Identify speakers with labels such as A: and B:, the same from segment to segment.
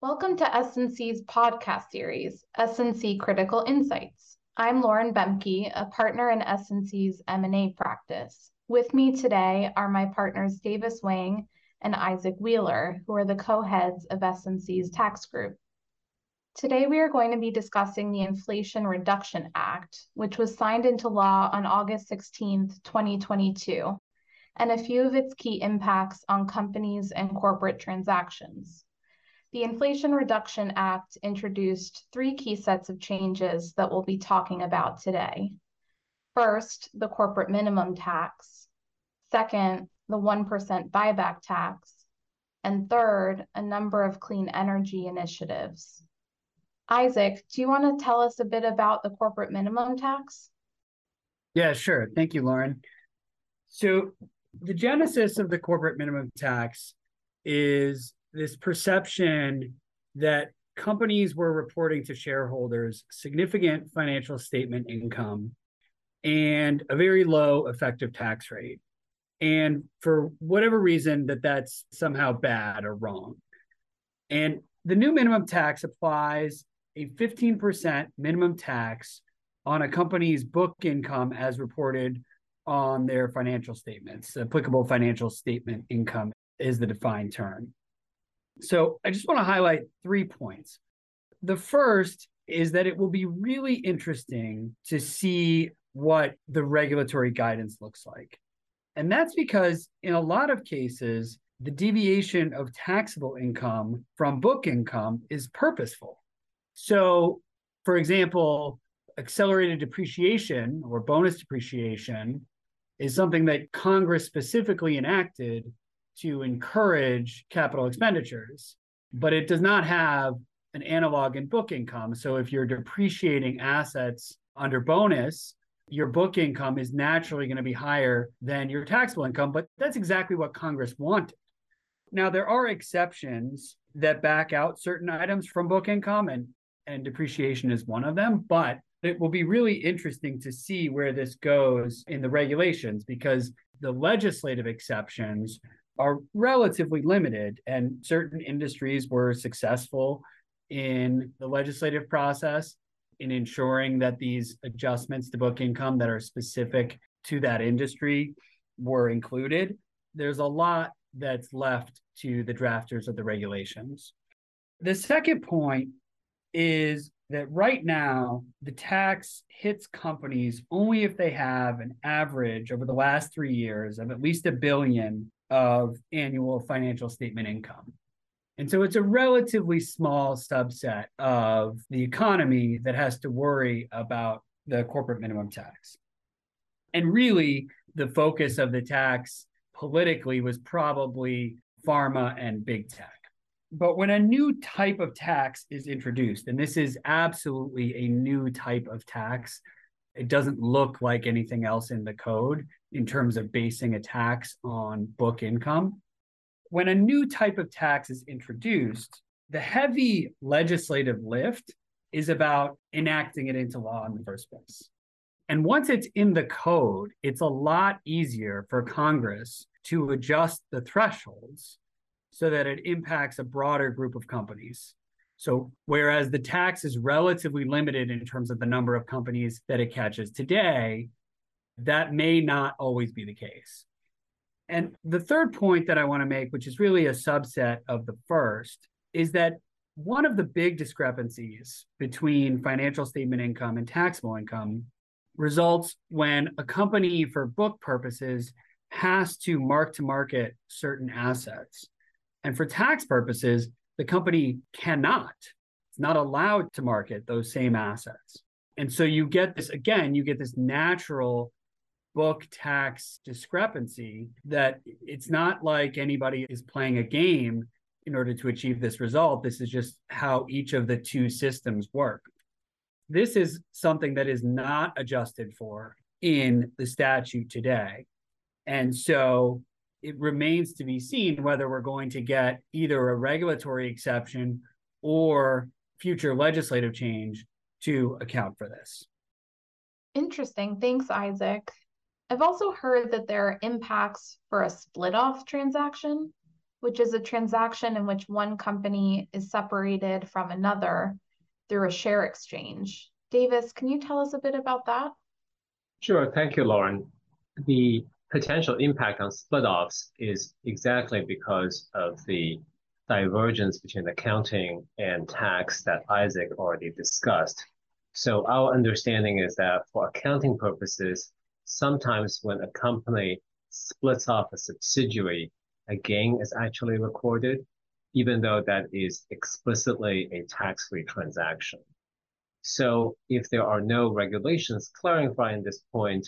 A: Welcome to S&C's podcast series, S&C Critical Insights. I'm Lauren Bemke, a partner in S&C's M&A practice. With me today are my partners Davis Wang and Isaac Wheeler, who are the co-heads of S&C's tax group. Today, we are going to be discussing the Inflation Reduction Act, which was signed into law on August 16, 2022, and a few of its key impacts on companies and corporate transactions. The Inflation Reduction Act introduced three key sets of changes that we'll be talking about today. First, the corporate minimum tax. Second, the 1% buyback tax. And third, a number of clean energy initiatives. Isaac, do you want to tell us a bit about the corporate minimum tax?
B: Yeah, sure. Thank you, Lauren. So, the genesis of the corporate minimum tax is this perception that companies were reporting to shareholders significant financial statement income and a very low effective tax rate and for whatever reason that that's somehow bad or wrong and the new minimum tax applies a 15% minimum tax on a company's book income as reported on their financial statements applicable financial statement income is the defined term so I just want to highlight three points. The first is that it will be really interesting to see what the regulatory guidance looks like. And that's because in a lot of cases, the deviation of taxable income from book income is purposeful. So, for example, accelerated depreciation or bonus depreciation is something that Congress specifically enacted to encourage capital expenditures, but it does not have an analog in book income. So if you're depreciating assets under bonus, your book income is naturally going to be higher than your taxable income, but that's exactly what Congress wanted. Now, there are exceptions that back out certain items from book income, and, and depreciation is one of them, but it will be really interesting to see where this goes in the regulations because the legislative exceptions are relatively limited, and certain industries were successful in the legislative process in ensuring that these adjustments to book income that are specific to that industry were included. There's a lot that's left to the drafters of the regulations. The second point is that right now the tax hits companies only if they have an average over the last three years of at least a billion of annual financial statement income. And so it's a relatively small subset of the economy that has to worry about the corporate minimum tax. And really, the focus of the tax politically was probably pharma and big tech. But when a new type of tax is introduced, and this is absolutely a new type of tax, it doesn't look like anything else in the code in terms of basing a tax on book income. When a new type of tax is introduced, the heavy legislative lift is about enacting it into law in the first place. And once it's in the code, it's a lot easier for Congress to adjust the thresholds so that it impacts a broader group of companies. So, whereas the tax is relatively limited in terms of the number of companies that it catches today, that may not always be the case. And the third point that I want to make, which is really a subset of the first, is that one of the big discrepancies between financial statement income and taxable income results when a company, for book purposes, has to mark to market certain assets. And for tax purposes, the company cannot, it's not allowed to market those same assets. And so you get this, again, you get this natural book tax discrepancy that it's not like anybody is playing a game in order to achieve this result. This is just how each of the two systems work. This is something that is not adjusted for in the statute today. And so it remains to be seen whether we're going to get either a regulatory exception or future legislative change to account for this.
A: Interesting. Thanks, Isaac. I've also heard that there are impacts for a split off transaction, which is a transaction in which one company is separated from another through a share exchange. Davis, can you tell us a bit about that?
C: Sure. Thank you, Lauren. The potential impact on split offs is exactly because of the divergence between accounting and tax that Isaac already discussed. So our understanding is that for accounting purposes, sometimes when a company splits off a subsidiary, a gain is actually recorded, even though that is explicitly a tax-free transaction. So if there are no regulations clarifying this point,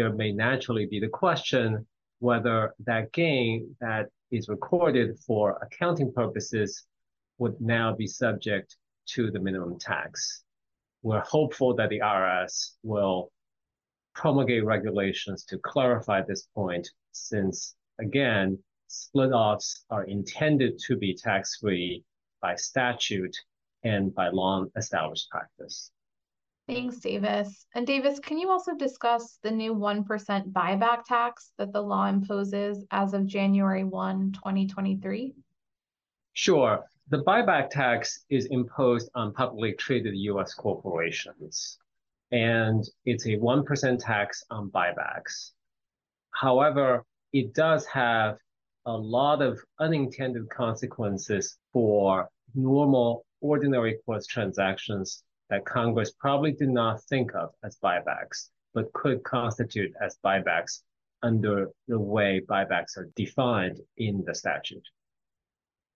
C: there may naturally be the question whether that gain that is recorded for accounting purposes would now be subject to the minimum tax. We're hopeful that the IRS will promulgate regulations to clarify this point since, again, split offs are intended to be tax free by statute and by long established practice.
A: Thanks, Davis. And Davis, can you also discuss the new 1% buyback tax that the law imposes as of January 1, 2023?
C: Sure. The buyback tax is imposed on publicly traded U.S. corporations, and it's a 1% tax on buybacks. However, it does have a lot of unintended consequences for normal, ordinary course transactions that Congress probably did not think of as buybacks, but could constitute as buybacks under the way buybacks are defined in the statute.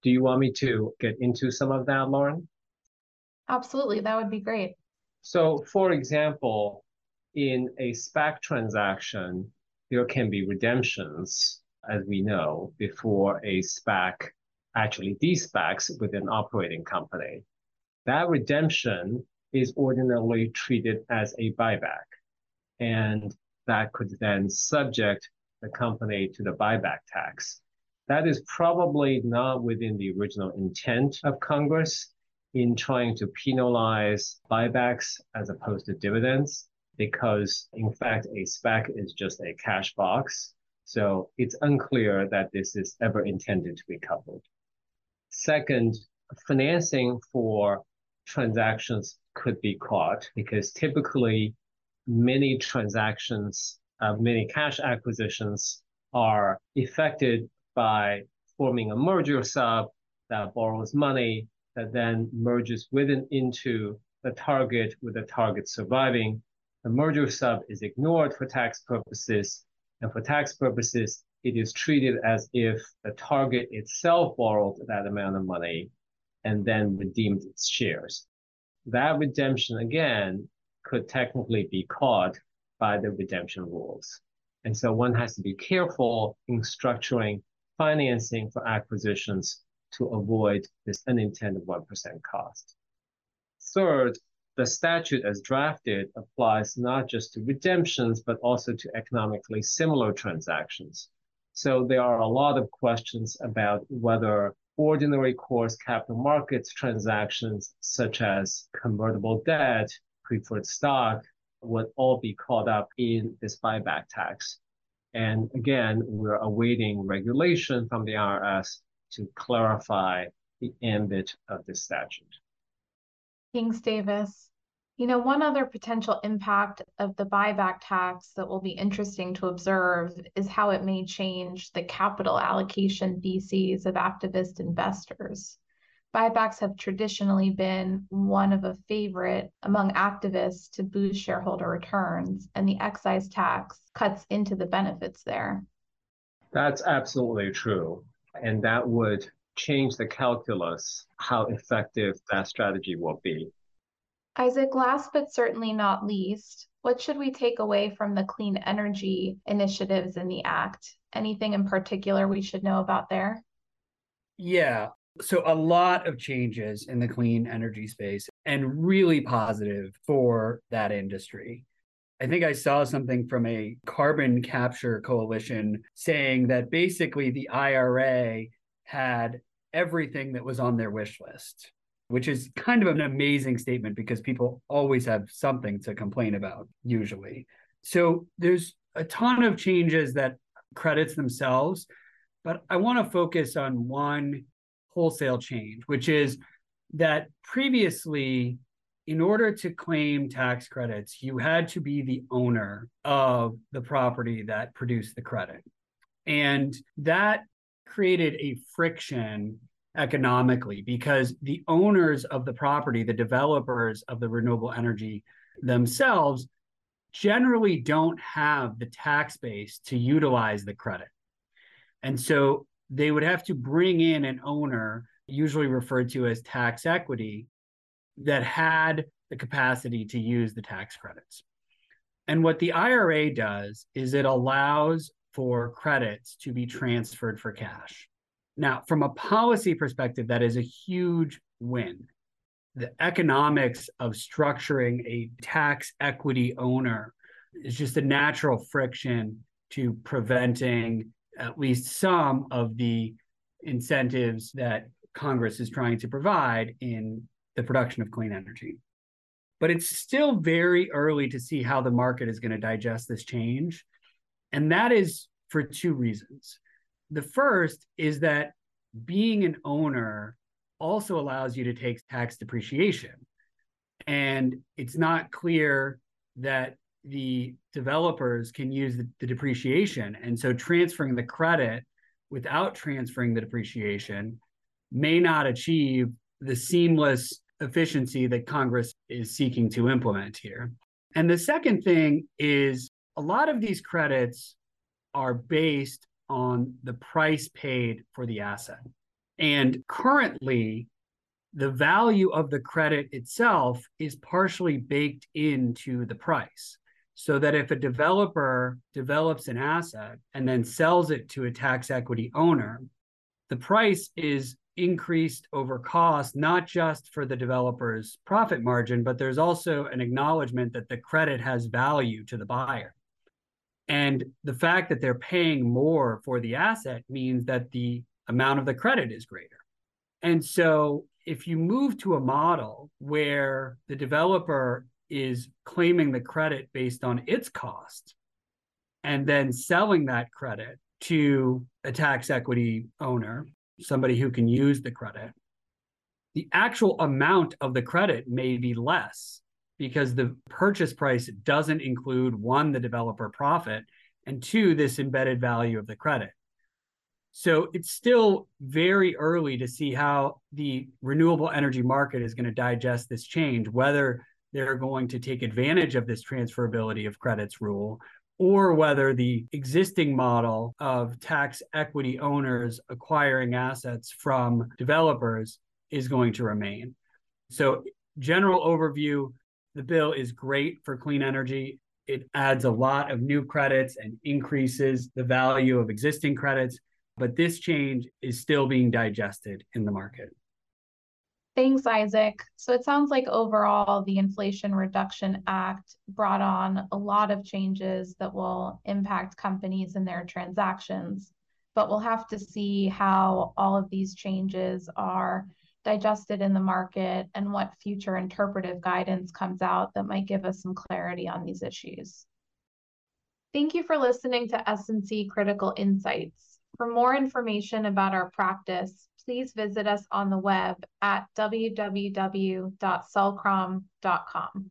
C: Do you want me to get into some of that, Lauren?
A: Absolutely, that would be great.
C: So, for example, in a SPAC transaction, there can be redemptions, as we know, before a SPAC actually de-SPACs with an operating company. That redemption is ordinarily treated as a buyback. And that could then subject the company to the buyback tax. That is probably not within the original intent of Congress in trying to penalize buybacks as opposed to dividends, because in fact, a SPAC is just a cash box. So it's unclear that this is ever intended to be covered. Second, financing for transactions could be caught because typically many transactions, uh, many cash acquisitions are effected by forming a merger sub that borrows money that then merges with and into the target with the target surviving. The merger sub is ignored for tax purposes. And for tax purposes, it is treated as if the target itself borrowed that amount of money and then redeemed its shares that redemption again could technically be caught by the redemption rules. And so one has to be careful in structuring financing for acquisitions to avoid this unintended 1% cost. Third, the statute as drafted applies not just to redemptions, but also to economically similar transactions. So there are a lot of questions about whether ordinary course capital markets transactions such as convertible debt, preferred stock would all be caught up in this buyback tax. And again, we're awaiting regulation from the IRS to clarify the ambit of this statute.
A: Thanks, Davis. You know, one other potential impact of the buyback tax that will be interesting to observe is how it may change the capital allocation theses of activist investors. Buybacks have traditionally been one of a favorite among activists to boost shareholder returns, and the excise tax cuts into the benefits there.
C: That's absolutely true. And that would change the calculus, how effective that strategy will be.
A: Isaac, last but certainly not least, what should we take away from the clean energy initiatives in the Act? Anything in particular we should know about there?
B: Yeah. So, a lot of changes in the clean energy space and really positive for that industry. I think I saw something from a carbon capture coalition saying that basically the IRA had everything that was on their wish list which is kind of an amazing statement because people always have something to complain about, usually. So there's a ton of changes that credits themselves, but I want to focus on one wholesale change, which is that previously, in order to claim tax credits, you had to be the owner of the property that produced the credit. And that created a friction economically because the owners of the property, the developers of the renewable energy themselves, generally don't have the tax base to utilize the credit. And so they would have to bring in an owner, usually referred to as tax equity, that had the capacity to use the tax credits. And what the IRA does is it allows for credits to be transferred for cash. Now, from a policy perspective, that is a huge win. The economics of structuring a tax equity owner is just a natural friction to preventing at least some of the incentives that Congress is trying to provide in the production of clean energy. But it's still very early to see how the market is going to digest this change. And that is for two reasons. The first is that being an owner also allows you to take tax depreciation. And it's not clear that the developers can use the, the, depreciation. And so transferring the credit without transferring the depreciation may not achieve the seamless efficiency that Congress is seeking to implement here. And the second thing is a lot of these credits are based on the price paid for the asset. And currently, the value of the credit itself is partially baked into the price. So that if a developer develops an asset and then sells it to a tax equity owner, the price is increased over cost, not just for the developer's profit margin, but there's also an acknowledgement that the credit has value to the buyer. And the fact that they're paying more for the asset means that the amount of the credit is greater. And so if you move to a model where the developer is claiming the credit based on its cost and then selling that credit to a tax equity owner, somebody who can use the credit, the actual amount of the credit may be less because the purchase price doesn't include one, the developer profit, and two, this embedded value of the credit. So it's still very early to see how the renewable energy market is going to digest this change, whether they're going to take advantage of this transferability of credits rule or whether the existing model of tax equity owners acquiring assets from developers is going to remain. So, general overview the bill is great for clean energy. It adds a lot of new credits and increases the value of existing credits, but this change is still being digested in the market.
A: Thanks, Isaac. So it sounds like overall, the Inflation Reduction Act brought on a lot of changes that will impact companies and their transactions. But we'll have to see how all of these changes are digested in the market and what future interpretive guidance comes out that might give us some clarity on these issues. Thank you for listening to S&C Critical Insights. For more information about our practice, please visit us on the web at www.sullcrom.com.